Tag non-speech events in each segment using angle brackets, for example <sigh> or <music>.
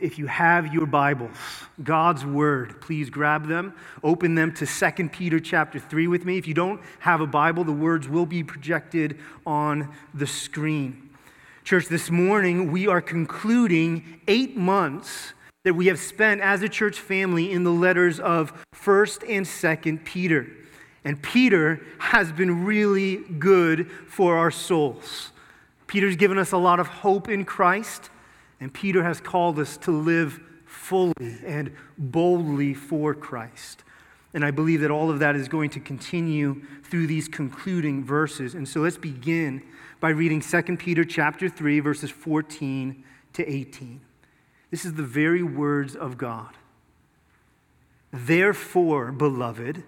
If you have your Bibles, God's word, please grab them, open them to 2 Peter chapter 3 with me. If you don't have a Bible, the words will be projected on the screen. Church, this morning we are concluding eight months that we have spent as a church family in the letters of 1st and 2nd Peter. And Peter has been really good for our souls. Peter's given us a lot of hope in Christ. And Peter has called us to live fully and boldly for Christ. And I believe that all of that is going to continue through these concluding verses. And so let's begin by reading 2 Peter chapter 3 verses 14 to 18. This is the very words of God. Therefore, beloved,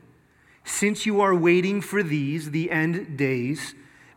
since you are waiting for these, the end days,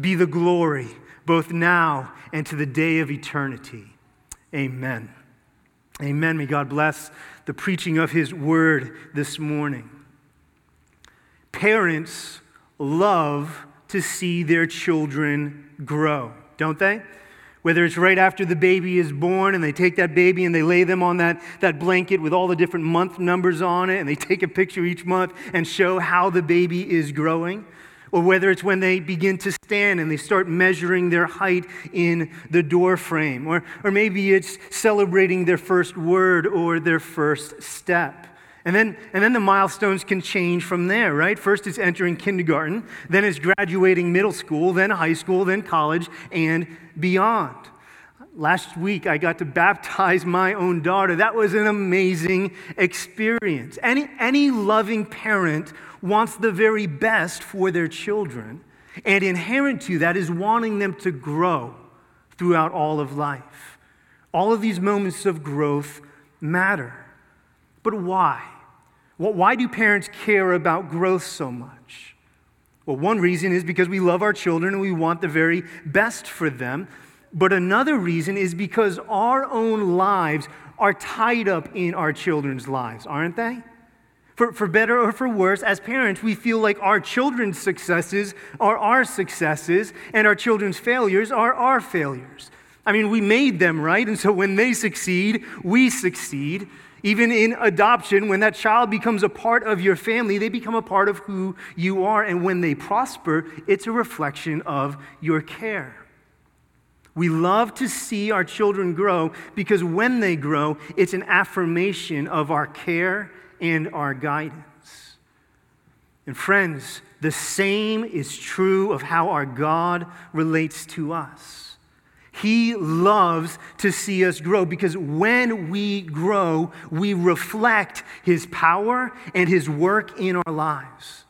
be the glory, both now and to the day of eternity. Amen. Amen. May God bless the preaching of His word this morning. Parents love to see their children grow, don't they? Whether it's right after the baby is born and they take that baby and they lay them on that, that blanket with all the different month numbers on it and they take a picture each month and show how the baby is growing or whether it's when they begin to stand and they start measuring their height in the door frame, or, or maybe it's celebrating their first word or their first step. And then, and then the milestones can change from there, right? First it's entering kindergarten, then it's graduating middle school, then high school, then college, and beyond. Last week, I got to baptize my own daughter. That was an amazing experience. Any, any loving parent wants the very best for their children, and inherent to that is wanting them to grow throughout all of life. All of these moments of growth matter. But why? Why do parents care about growth so much? Well, one reason is because we love our children and we want the very best for them. But another reason is because our own lives are tied up in our children's lives, aren't they? For, for better or for worse, as parents, we feel like our children's successes are our successes and our children's failures are our failures. I mean, we made them, right? And so when they succeed, we succeed. Even in adoption, when that child becomes a part of your family, they become a part of who you are. And when they prosper, it's a reflection of your care. We love to see our children grow because when they grow, it's an affirmation of our care and our guidance. And friends, the same is true of how our God relates to us. He loves to see us grow because when we grow, we reflect His power and His work in our lives.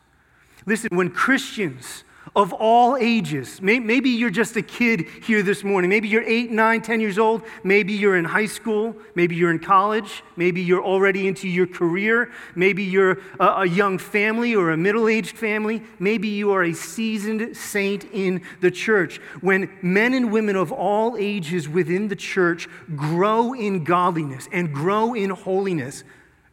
Listen, when Christians of all ages. Maybe you're just a kid here this morning. Maybe you're eight, nine, ten years old. Maybe you're in high school. Maybe you're in college. Maybe you're already into your career. Maybe you're a, young family or a middle aged family. Maybe you are a seasoned saint in the church. When men and women of all ages within the church grow in godliness and grow in holiness,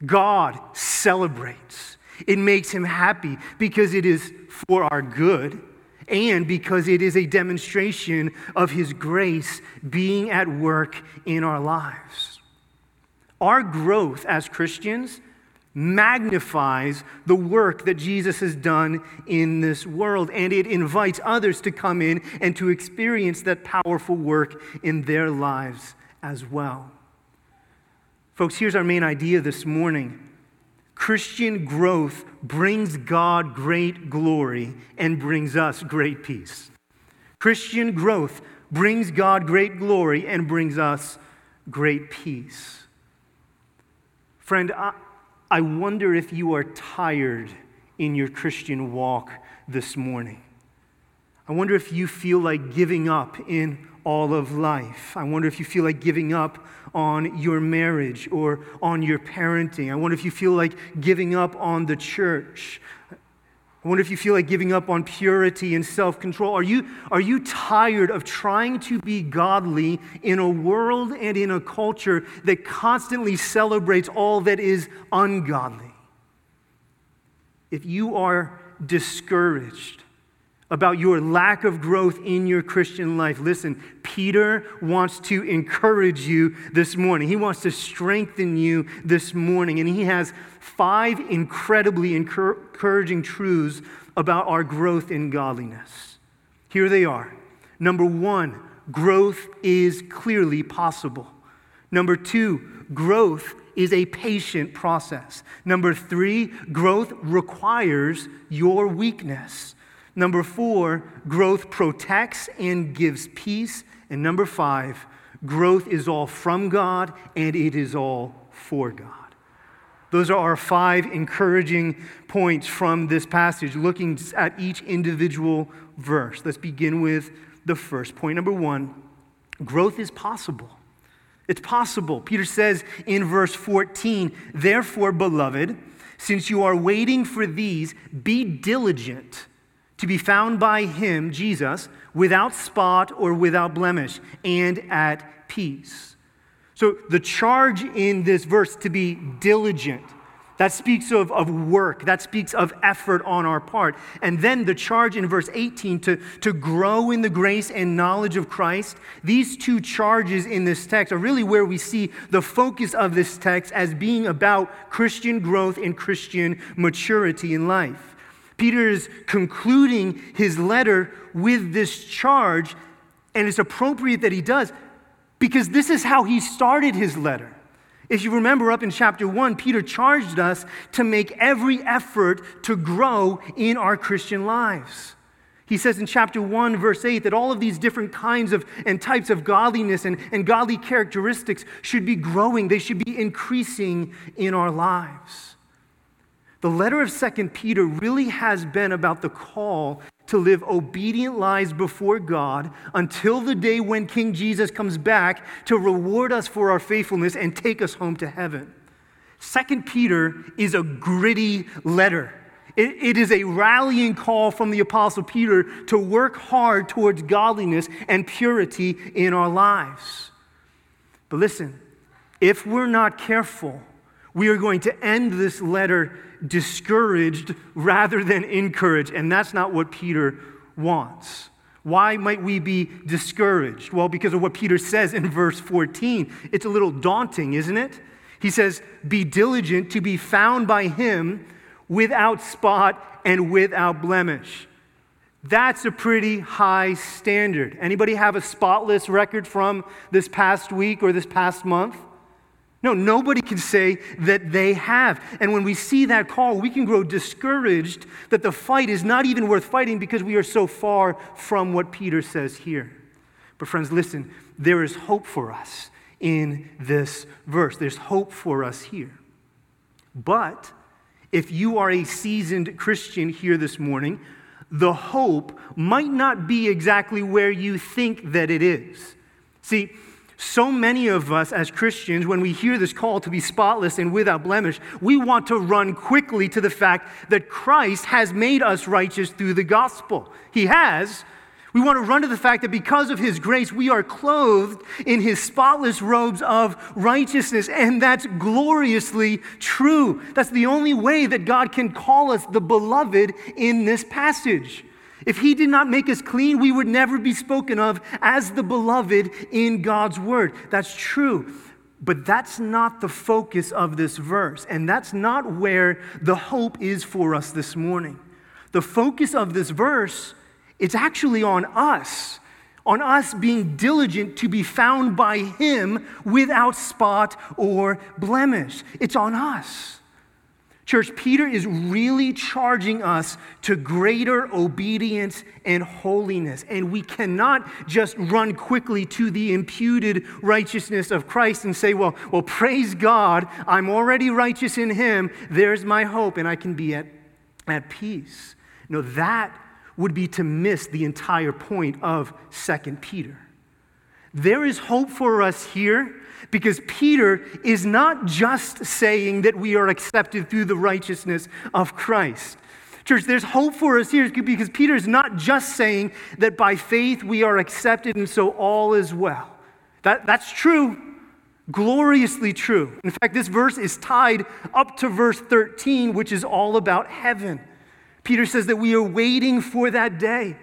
God celebrates. It makes him happy because it is for our good and because it is a demonstration of His grace being at work in our lives. Our growth as Christians magnifies the work that Jesus has done in this world, and it invites others to come in and to experience that powerful work in their lives as well. Folks, here's our main idea this morning Christian growth brings God great glory and brings us great peace. Christian growth brings God great glory and brings us great peace. Friend, I, I wonder if you are tired in your Christian walk this morning. I wonder if you feel like giving up in all of life. I wonder if you feel like giving up on your marriage or on your parenting. I wonder if you feel like giving up on the church. I wonder if you feel like giving up on purity and self control. Are you, are you tired of trying to be godly in a world and in a culture that constantly celebrates all that is ungodly? If you are discouraged, about your lack of growth in your Christian life, listen, Peter wants to encourage you this morning. He wants to strengthen you this morning. And he has five incredibly encouraging truths about our growth in godliness. Here they are. Number one, growth is clearly possible. Number two, growth is a patient process. Number three, growth requires your weakness. Number four, growth protects and gives peace. And number five, growth is all from God and it is all for God. Those are our five encouraging points from this passage, looking at each individual verse. Let's begin with the first point. Number one growth is possible. It's possible. Peter says in verse 14, Therefore, beloved, since you are waiting for these, be diligent to be found by him, Jesus, without spot or without blemish, and at peace. So the charge in this verse to be diligent, that speaks of, of work, that speaks of effort on our part. And then the charge in verse 18 to, to grow in the grace and knowledge of Christ. These two charges in this text are really where we see the focus of this text as being about Christian growth and Christian maturity in life. Peter is concluding his letter with this charge, and it's appropriate that he does because this is how he started his letter. If you remember up in chapter 1, Peter charged us to make every effort to grow in our Christian lives. He says in chapter 1, verse 8, that all of these different kinds of and types of godliness and, and godly characteristics should be growing, they should be increasing in our lives. The letter of Second Peter really has been about the call to live obedient lives before God until the day when King Jesus comes back to reward us for our faithfulness and take us home to heaven. Second Peter is a gritty letter. It, it is a rallying call from the Apostle Peter to work hard towards godliness and purity in our lives. But listen, if we're not careful, we are going to end this letter discouraged rather than encouraged. And that's not what Peter wants. Why might we be discouraged? Well, because of what Peter says in verse 14. It's a little daunting, isn't it? He says, Be diligent to be found by him without spot and without blemish. That's a pretty high standard. Anybody have a spotless record from this past week or this past month? No, nobody can say that they have. And when we see that call, we can grow discouraged that the fight is not even worth fighting because we are so far from what Peter says here. But, friends, listen, there is hope for us in this verse. There's hope for us here. But if you are a seasoned Christian here this morning, the hope might not be exactly where you think that it is. See, so many of us as Christians, when we hear this call to be spotless and without blemish, we want to run quickly to the fact that Christ has made us righteous through the gospel. He has. We want to run to the fact that because of His grace, we are clothed in His spotless robes of righteousness, and that's gloriously true. That's the only way that God can call us the beloved in this passage. If he did not make us clean, we would never be spoken of as the beloved in God's word. That's true. But that's not the focus of this verse, and that's not where the hope is for us this morning. The focus of this verse, it's actually on us, on us being diligent to be found by him without spot or blemish. It's on us Church, Peter is really charging us to greater obedience and holiness. And we cannot just run quickly to the imputed righteousness of Christ and say, well, well, praise God, I'm already righteous in him. There's my hope, and I can be at, at peace. No, that would be to miss the entire point of 2 Peter. There is hope for us here because Peter is not just saying that we are accepted through the righteousness of Christ. Church, there's hope for us here because Peter is not just saying that by faith we are accepted and so all is well. That, that's true, gloriously true. In fact, this verse is tied up to verse 13, which is all about heaven. Peter says that we are waiting for that day.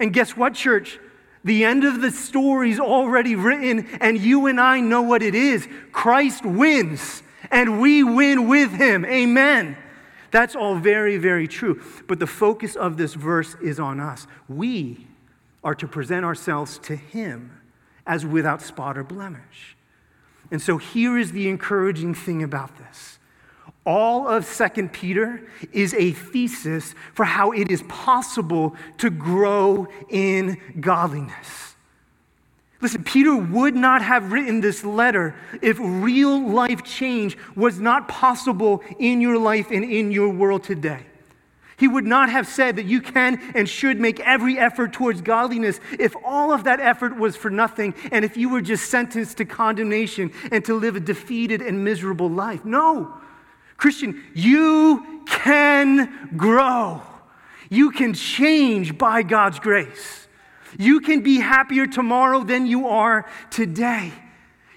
And guess what, church? The end of the story is already written, and you and I know what it is. Christ wins, and we win with him. Amen. That's all very, very true. But the focus of this verse is on us. We are to present ourselves to him as without spot or blemish. And so here is the encouraging thing about this all of 2 Peter is a thesis for how it is possible to grow in godliness. Listen, Peter would not have written this letter if real life change was not possible in your life and in your world today. He would not have said that you can and should make every effort towards godliness if all of that effort was for nothing and if you were just sentenced to condemnation and to live a defeated and miserable life. No. Christian, you can grow. You can change by God's grace. You can be happier tomorrow than you are today.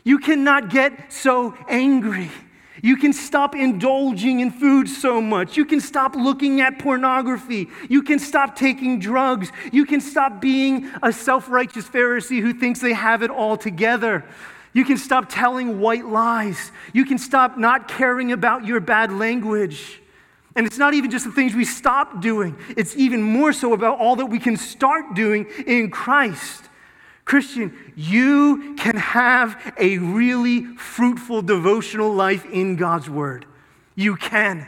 You cannot get so angry. You can stop indulging in food so much. You can stop looking at pornography. You can stop taking drugs. You can stop being a self righteous Pharisee who thinks they have it all together. You can stop telling white lies. You can stop not caring about your bad language. And it's not even just the things we stop doing, it's even more so about all that we can start doing in Christ. Christian, you can have a really fruitful devotional life in God's Word. You can.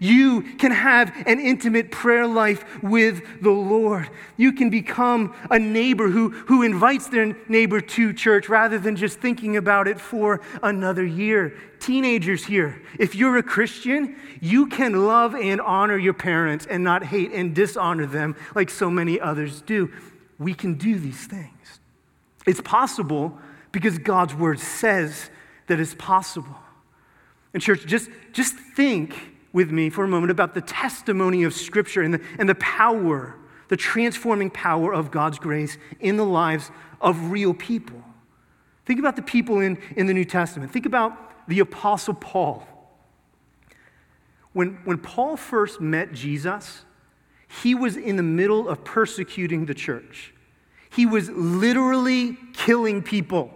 You can have an intimate prayer life with the Lord. You can become a neighbor who, who invites their neighbor to church rather than just thinking about it for another year. Teenagers here, if you're a Christian, you can love and honor your parents and not hate and dishonor them like so many others do. We can do these things. It's possible because God's word says that it's possible. And, church, just, just think with me for a moment about the testimony of Scripture and the, and the power, the transforming power of God's grace in the lives of real people. Think about the people in, in the New Testament. Think about the Apostle Paul. When, when Paul first met Jesus, he was in the middle of persecuting the church. He was literally killing people.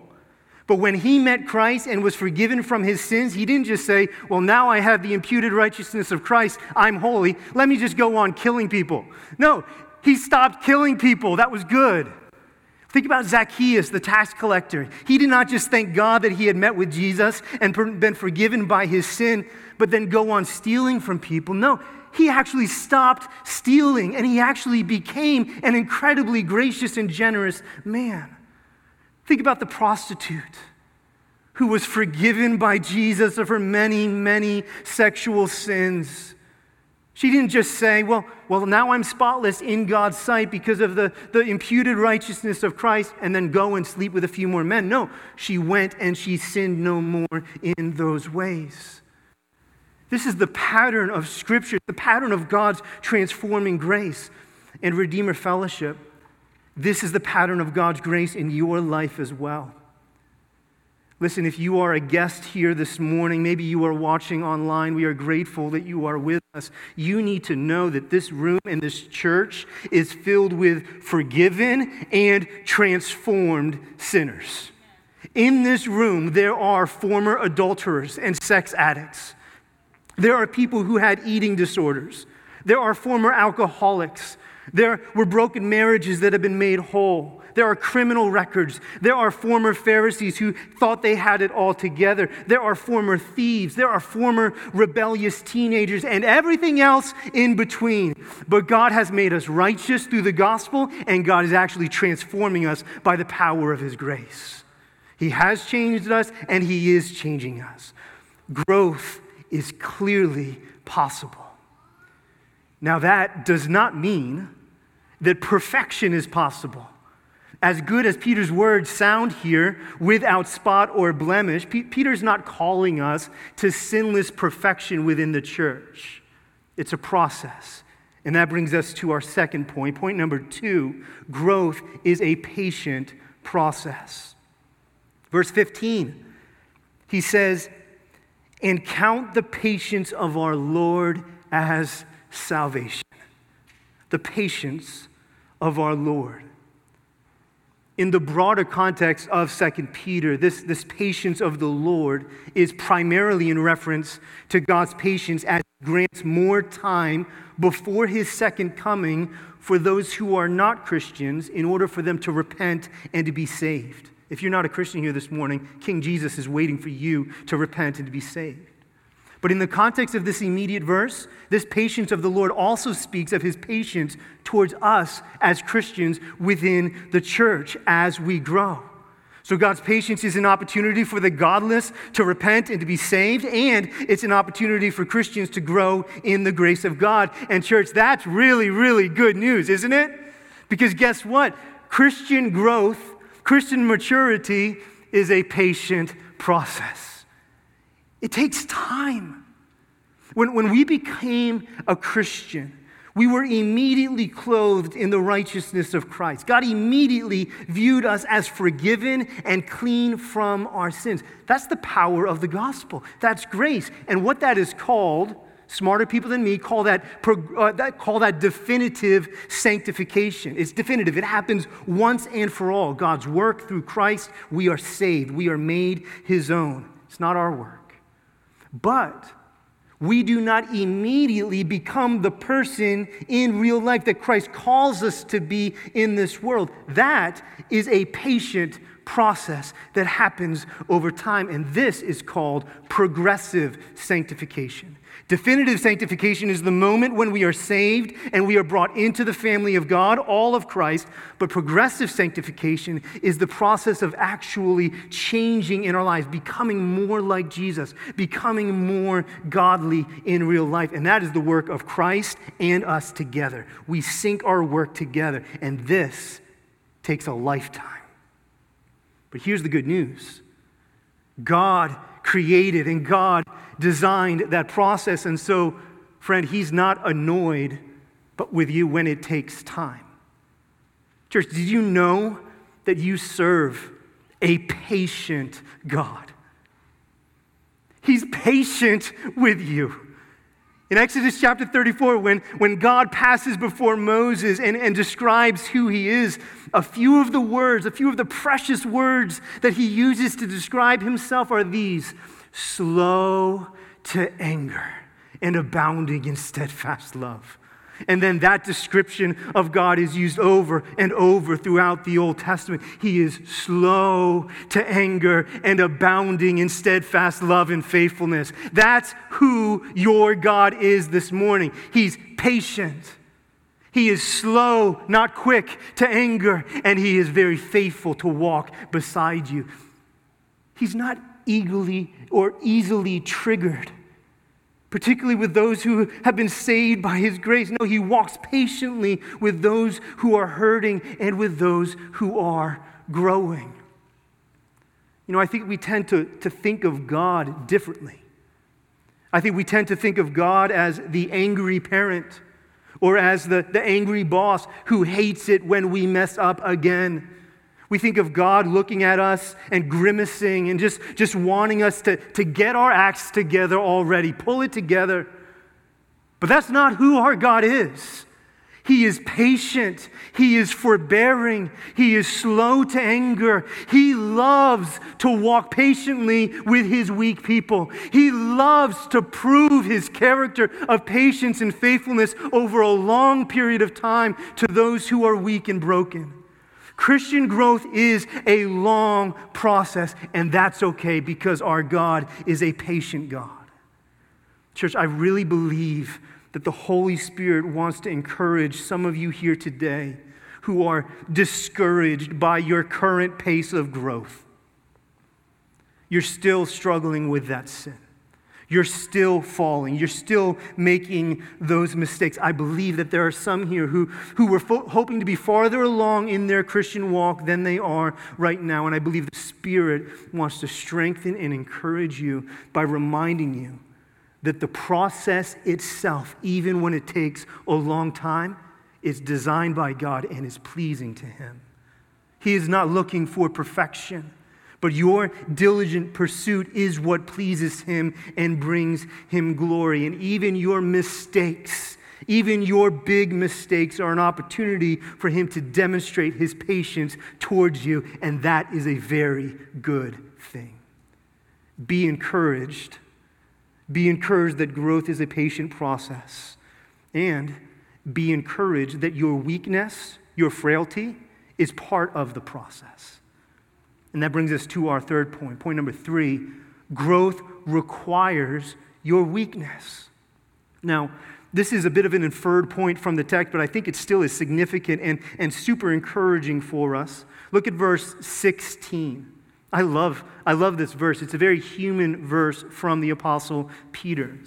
But when he met Christ and was forgiven from his sins, he didn't just say, Well, now I have the imputed righteousness of Christ. I'm holy. Let me just go on killing people. No, he stopped killing people. That was good. Think about Zacchaeus, the tax collector. He did not just thank God that he had met with Jesus and been forgiven by his sin, but then go on stealing from people. No, he actually stopped stealing and he actually became an incredibly gracious and generous man. Think about the prostitute who was forgiven by Jesus of her many, many sexual sins. She didn't just say, well, well, now I'm spotless in God's sight because of the, the imputed righteousness of Christ, and then go and sleep with a few more men. No, she went and she sinned no more in those ways. This is the pattern of Scripture, the pattern of God's transforming grace and Redeemer fellowship. This is the pattern of God's grace in your life as well. Listen, if you are a guest here this morning, maybe you are watching online, we are grateful that you are with us. You need to know that this room and this church is filled with forgiven and transformed sinners. In this room, there are former adulterers and sex addicts. There are people who had eating disorders. There are former alcoholics. There were broken marriages that have been made whole. There are criminal records. There are former Pharisees who thought they had it all together. There are former thieves. There are former rebellious teenagers and everything else in between. But God has made us righteous through the gospel, and God is actually transforming us by the power of His grace. He has changed us, and He is changing us. Growth is clearly possible. Now, that does not mean that perfection is possible. As good as Peter's words sound here, without spot or blemish, P- Peter's not calling us to sinless perfection within the church. It's a process. And that brings us to our second point. Point number two growth is a patient process. Verse 15, he says, And count the patience of our Lord as salvation. The patience of our Lord in the broader context of 2 Peter, this, this patience of the Lord is primarily in reference to God's patience as He grants more time before His second coming for those who are not Christians in order for them to repent and to be saved. If you're not a Christian here this morning, King Jesus is waiting for you to repent and to be saved. But in the context of this immediate verse, this patience of the Lord also speaks of his patience towards us as Christians within the church as we grow. So, God's patience is an opportunity for the godless to repent and to be saved, and it's an opportunity for Christians to grow in the grace of God. And, church, that's really, really good news, isn't it? Because guess what? Christian growth, Christian maturity is a patient process. It takes time. When, when we became a Christian, we were immediately clothed in the righteousness of Christ. God immediately viewed us as forgiven and clean from our sins. That's the power of the gospel. That's grace. And what that is called, smarter people than me call that, uh, that, call that definitive sanctification. It's definitive. It happens once and for all. God's work through Christ, we are saved. We are made his own. It's not our work. But we do not immediately become the person in real life that Christ calls us to be in this world. That is a patient process that happens over time, and this is called progressive sanctification. Definitive sanctification is the moment when we are saved and we are brought into the family of God, all of Christ. But progressive sanctification is the process of actually changing in our lives, becoming more like Jesus, becoming more godly in real life. And that is the work of Christ and us together. We sync our work together, and this takes a lifetime. But here's the good news God created and God designed that process. And so, friend, He's not annoyed but with you when it takes time. Church, did you know that you serve a patient God? He's patient with you. In Exodus chapter 34, when, when God passes before Moses and, and describes who he is, a few of the words, a few of the precious words that he uses to describe himself are these slow to anger and abounding in steadfast love. And then that description of God is used over and over throughout the Old Testament. He is slow to anger and abounding in steadfast love and faithfulness. That's who your God is this morning. He's patient. He is slow, not quick to anger, and he is very faithful to walk beside you. He's not eagerly or easily triggered particularly with those who have been saved by his grace. No, he walks patiently with those who are hurting and with those who are growing. You know, I think we tend to, to think of God differently. I think we tend to think of God as the angry parent or as the, the angry boss who hates it when we mess up again. We think of God looking at us and grimacing and just, just wanting us to, to get our acts together already, pull it together. But that's not who our God is. He is patient. He is forbearing. He is slow to anger. He loves to walk patiently with his weak people. He loves to prove his character of patience and faithfulness over a long period of time to those who are weak and broken. Christian growth is a long process, and that's okay because our God is a patient God. Church, I really believe that the Holy Spirit wants to encourage some of you here today who are discouraged by your current pace of growth. You're still struggling with that sin. You're still falling. You're still making those mistakes. I believe that there are some here who, who were fo- hoping to be farther along in their Christian walk than they are right now. And I believe the Spirit wants to strengthen and encourage you by reminding you that the process itself, even when it takes a long time, is designed by God and is pleasing to Him. He is not looking for perfection, but your diligent pursuit is what pleases Him and brings Him glory. And even your mistakes, even your big mistakes, are an opportunity for Him to demonstrate His patience towards you, and that is a very good thing. Be encouraged be encouraged that growth is a patient process. And be encouraged that your weakness, your frailty, is part of the process. And that brings us to our third point. Point number three growth requires your weakness. Now, this is a bit of an inferred point from the text, but I think it still is significant and, and super encouraging for us. Look at verse 16. I love, I love this verse. It's a very human verse from the Apostle Peter.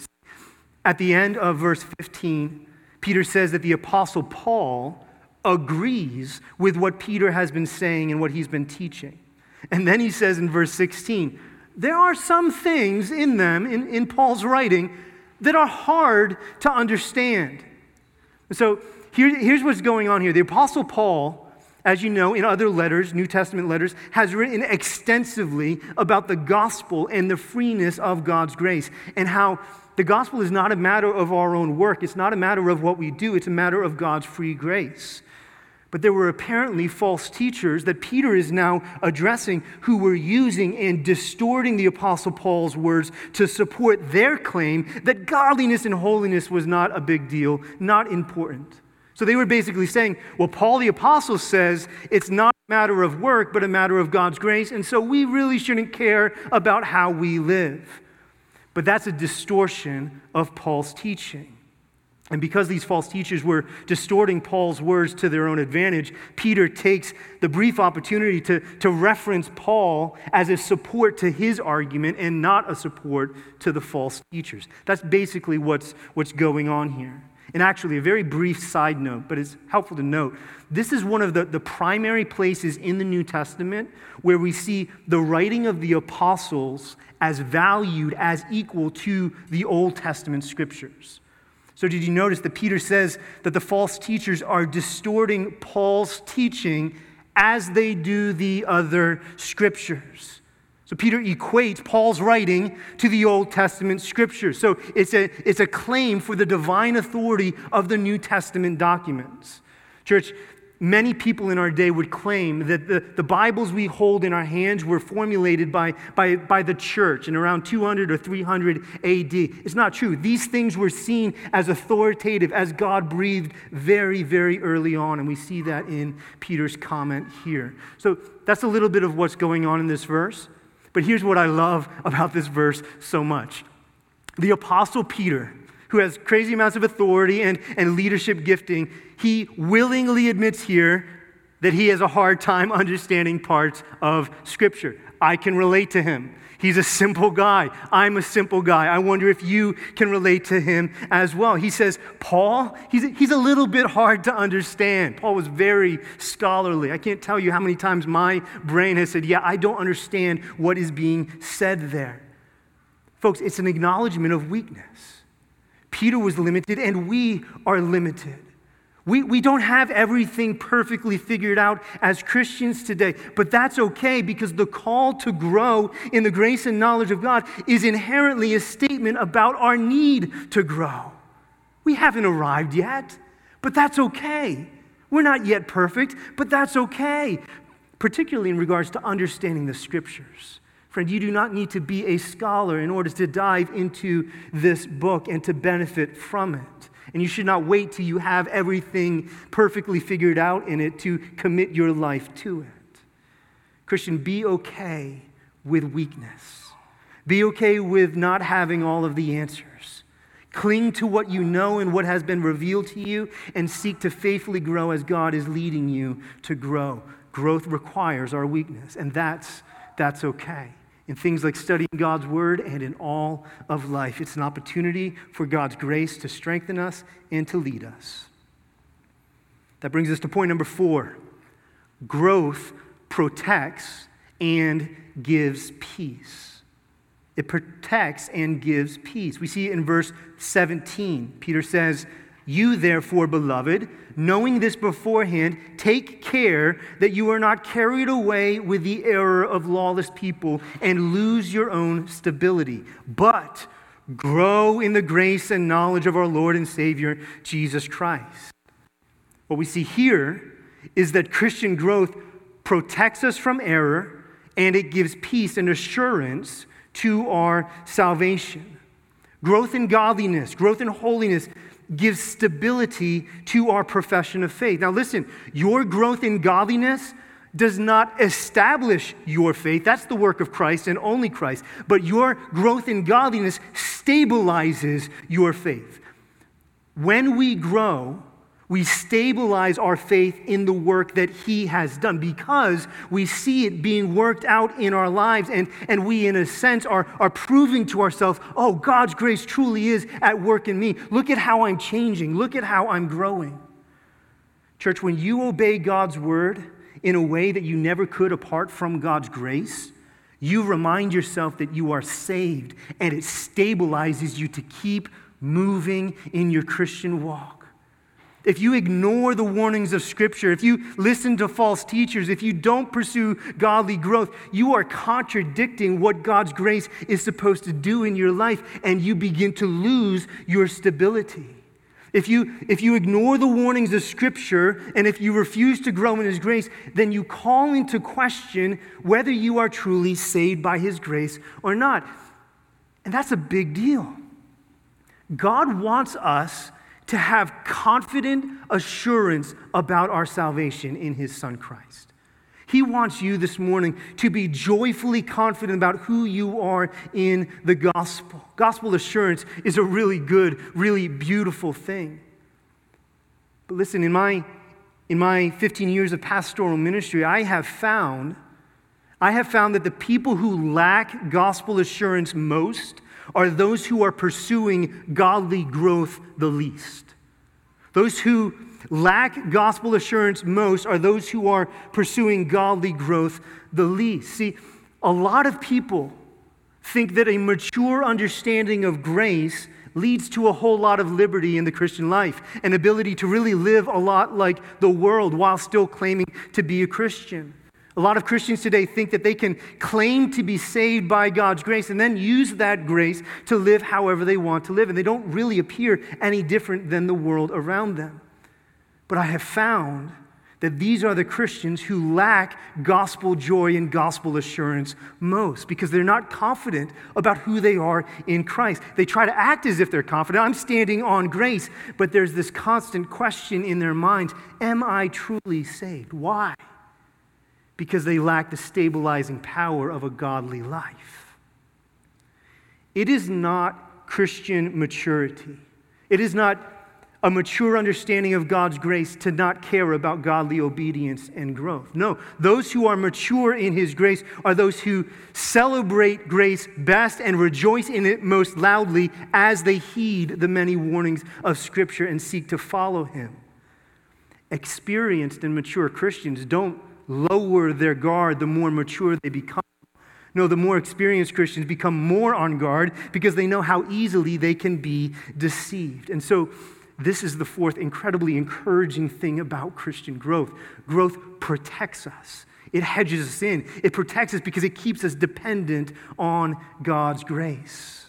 At the end of verse 15, Peter says that the Apostle Paul agrees with what Peter has been saying and what he's been teaching. And then he says in verse 16, there are some things in them, in, in Paul's writing, that are hard to understand. So here, here's what's going on here. The Apostle Paul as you know, in other letters, New Testament letters, has written extensively about the gospel and the freeness of God's grace and how the gospel is not a matter of our own work. It's not a matter of what we do. It's a matter of God's free grace. But there were apparently false teachers that Peter is now addressing who were using and distorting the Apostle Paul's words to support their claim that godliness and holiness was not a big deal, not important. So they were basically saying, well, Paul the Apostle says it's not a matter of work, but a matter of God's grace, and so we really shouldn't care about how we live. But that's a distortion of Paul's teaching. And because these false teachers were distorting Paul's words to their own advantage, Peter takes the brief opportunity to, to reference Paul as a support to his argument and not a support to the false teachers. That's basically what's, what's going on here. And actually, a very brief side note, but it's helpful to note this is one of the, the primary places in the New Testament where we see the writing of the apostles as valued as equal to the Old Testament scriptures. So, did you notice that Peter says that the false teachers are distorting Paul's teaching as they do the other scriptures? So Peter equates Paul's writing to the Old Testament scriptures. So it's a, it's a claim for the divine authority of the New Testament documents. Church, many people in our day would claim that the, the Bibles we hold in our hands were formulated by, by, by the church in around 200 or 300 AD. It's not true. These things were seen as authoritative, as God breathed very, very early on, and we see that in Peter's comment here. So that's a little bit of what's going on in this verse. But here's what I love about this verse so much the Apostle Peter, who has crazy amounts of authority and, and leadership gifting, he willingly admits here that he has a hard time <laughs> understanding parts of Scripture. I can relate to him. He's a simple guy. I'm a simple guy. I wonder if you can relate to him as well. He says, Paul, he's, he's a little bit hard to understand. Paul was very scholarly. I can't tell you how many times my brain has said, Yeah, I don't understand what is being said there. Folks, it's an acknowledgement of weakness. Peter was limited, and we are limited. We, we don't have everything perfectly figured out as Christians today, but that's okay because the call to grow in the grace and knowledge of God is inherently a statement about our need to grow. We haven't arrived yet, But that's okay. We're not yet perfect, but that's okay, particularly in regards to understanding the scriptures. Friend, you do not need to be a scholar in order to dive into this book and to benefit from it. And you should not wait till you have everything perfectly figured out in it to commit your life to it. Christian, be okay with weakness. Be okay with not having all of the answers. Cling to what you know and what has been revealed to you and seek to faithfully grow as God is leading you to grow. Growth requires our weakness, and that's, that's okay. In things like studying God's word and in all of life, it's an opportunity for God's grace to strengthen us and to lead us. That brings us to point number four growth protects and gives peace. It protects and gives peace. We see in verse 17, Peter says, You therefore, beloved, knowing this beforehand, take care that you are not carried away with the error of lawless people and lose your own stability, but grow in the grace and knowledge of our Lord and Savior, Jesus Christ. What we see here is that Christian growth protects us from error and it gives peace and assurance to our salvation. Growth in godliness, growth in holiness gives stability to our profession of faith. Now, listen, your growth in godliness does not establish your faith. That's the work of Christ and only Christ. But your growth in godliness stabilizes your faith. When we grow, we stabilize our faith in the work that He has done because we see it being worked out in our lives. And, and we, in a sense, are, are proving to ourselves, oh, God's grace truly is at work in me. Look at how I'm changing. Look at how I'm growing. Church, when you obey God's word in a way that you never could apart from God's grace, you remind yourself that you are saved and it stabilizes you to keep moving in your Christian walk if you ignore the warnings of Scripture, if you listen to false teachers, if you don't pursue godly growth, you are contradicting what God's grace is supposed to do in your life, and you begin to lose your stability. If you, if you ignore the warnings of Scripture and if you refuse to grow in His grace, then you call into question whether you are truly saved by His grace or not. And that's a big deal. God wants us to have confident assurance about our salvation in his son Christ. He wants you this morning to be joyfully confident about who you are in the gospel. Gospel assurance is a really good, really beautiful thing. But listen, in my, in my 15 years of pastoral ministry, I have found I have found that the people who lack gospel assurance most are those who are pursuing godly growth the least. Those who lack gospel assurance most are those who are pursuing godly growth the least. See, a lot of people think that a mature understanding of grace leads to a whole lot of liberty in the Christian life, an ability to really live a lot like the world while still claiming to be a Christian. A lot of Christians today think that they can claim to be saved by God's grace and then use that grace to live however they want to live. And they don't really appear any different than the world around them. But I have found that these are the Christians who lack gospel joy and gospel assurance most because they're not confident about who they are in Christ. They try to act as if they're confident. I'm standing on grace, but there's this constant question in their minds Am I truly saved? Why? Because they lack the stabilizing power of a godly life. It is not Christian maturity. It is not a mature understanding of God's grace to not care about godly obedience and growth. No, those who are mature in His grace are those who celebrate grace best and rejoice in it most loudly as they heed the many warnings of Scripture and seek to follow Him. Experienced and mature Christians don't lower their guard the more mature they become. No, the more experienced Christians become more on guard because they know how easily they can be deceived. And so, this is the fourth incredibly encouraging thing about Christian growth growth protects us. It hedges us in. It protects us because it keeps us dependent on God's grace.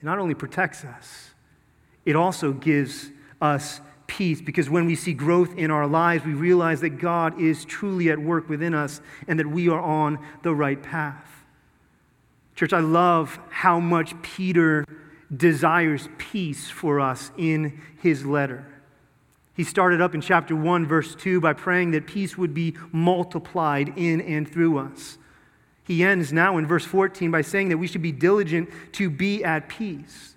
It not only protects us, it also gives us peace because when we see growth in our lives, we realize that God is truly at work within us and that we are on the right path. Church, I love how much Peter desires peace for us in his letter. He started up in chapter 1, verse 2, by praying that peace would be multiplied in and through us. He ends now in verse 14 by saying that we should be diligent to be at peace.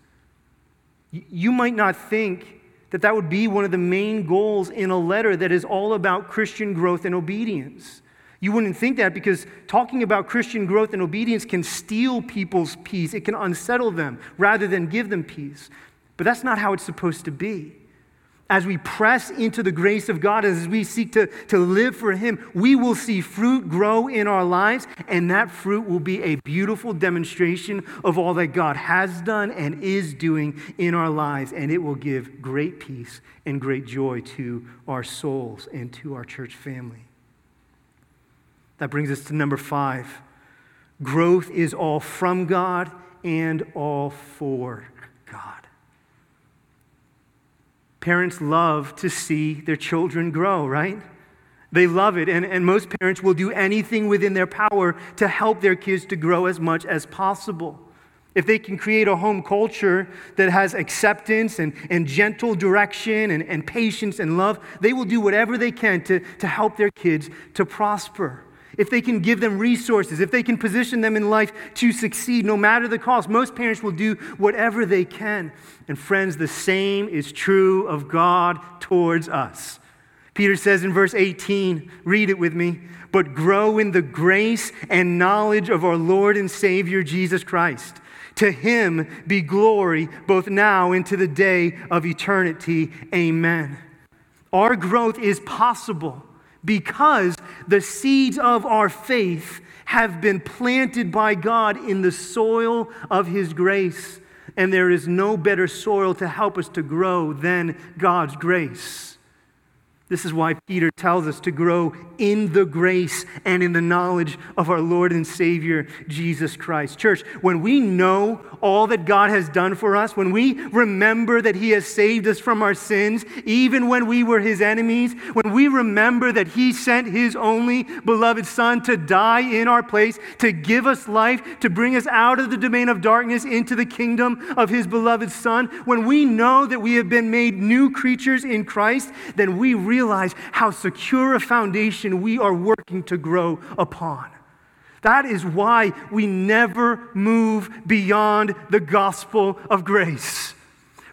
You might not think that that would be one of the main goals in a letter that is all about Christian growth and obedience. You wouldn't think that because talking about Christian growth and obedience can steal people's peace, it can unsettle them rather than give them peace. But that's not how it's supposed to be as we press into the grace of God, as we seek to, to live for Him, we will see fruit grow in our lives, and that fruit will be a beautiful demonstration of all that God has done and is doing in our lives, and it will give great peace and great joy to our souls and to our church family. That brings us to number five growth is all from God and all for God. Parents love to see their children grow, right? They love it, and, and most parents will do anything within their power to help their kids to grow as much as possible. If they can create a home culture that has acceptance and, and gentle direction and, and patience and love, they will do whatever they can to, to help their kids to prosper if they can give them resources, if they can position them in life to succeed, no matter the cost, most parents will do whatever they can. And friends, the same is true of God towards us. Peter says in verse 18, read it with me, but grow in the grace and knowledge of our Lord and Savior Jesus Christ. To him be glory both now and to the day of eternity. Amen. Our growth is possible because the seeds of our faith have been planted by God in the soil of His grace. And there is no better soil to help us to grow than God's grace. This is why Peter tells us to grow in the grace and in the knowledge of our Lord and Savior, Jesus Christ. Church, when we know all that God has done for us, when we remember that He has saved us from our sins, even when we were His enemies, when we remember that He sent His only beloved Son to die in our place, to give us life, to bring us out of the domain of darkness into the kingdom of His beloved Son, when we know that we have been made new creatures in Christ, then we realize how secure a foundation we are working to grow upon. That is why we never move beyond the gospel of grace.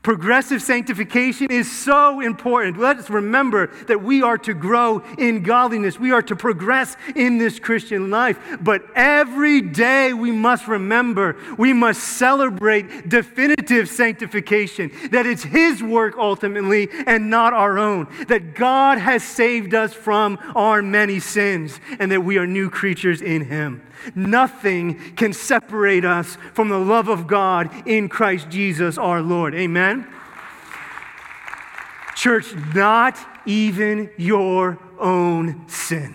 Progressive sanctification is so important. Let us remember that we are to grow in godliness. We are to progress in this Christian life. But every day we must remember, we must celebrate definitive sanctification, that it's His work ultimately and not our own. That God has saved us from our many sins and that we are new creatures in Him. Nothing can separate us from the love of God in Christ Jesus our Lord. Amen? Church, not even your own sin.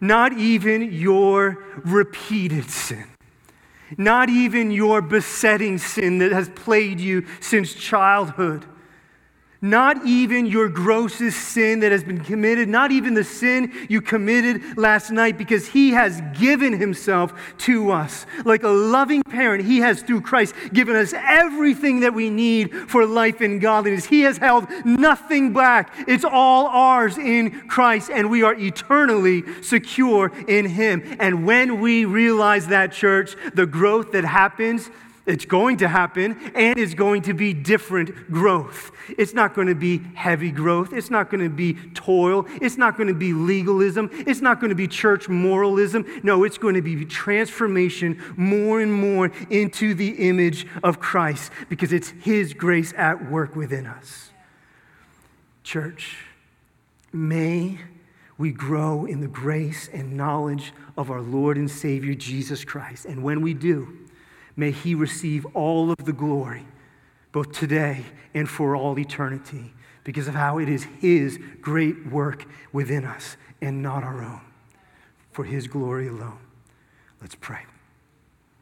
Not even your repeated sin. Not even your besetting sin that has plagued you since childhood not even your grossest sin that has been committed, not even the sin you committed last night, because He has given Himself to us. Like a loving parent, He has, through Christ, given us everything that we need for life and godliness. He has held nothing back. It's all ours in Christ, and we are eternally secure in Him. And when we realize that, church, the growth that happens, it's going to happen, and it's going to be different growth. It's not going to be heavy growth. It's not going to be toil. It's not going to be legalism. It's not going to be church moralism. No, it's going to be transformation more and more into the image of Christ because it's His grace at work within us. Church, may we grow in the grace and knowledge of our Lord and Savior Jesus Christ. And when we do, May he receive all of the glory, both today and for all eternity, because of how it is his great work within us and not our own, for his glory alone. Let's pray.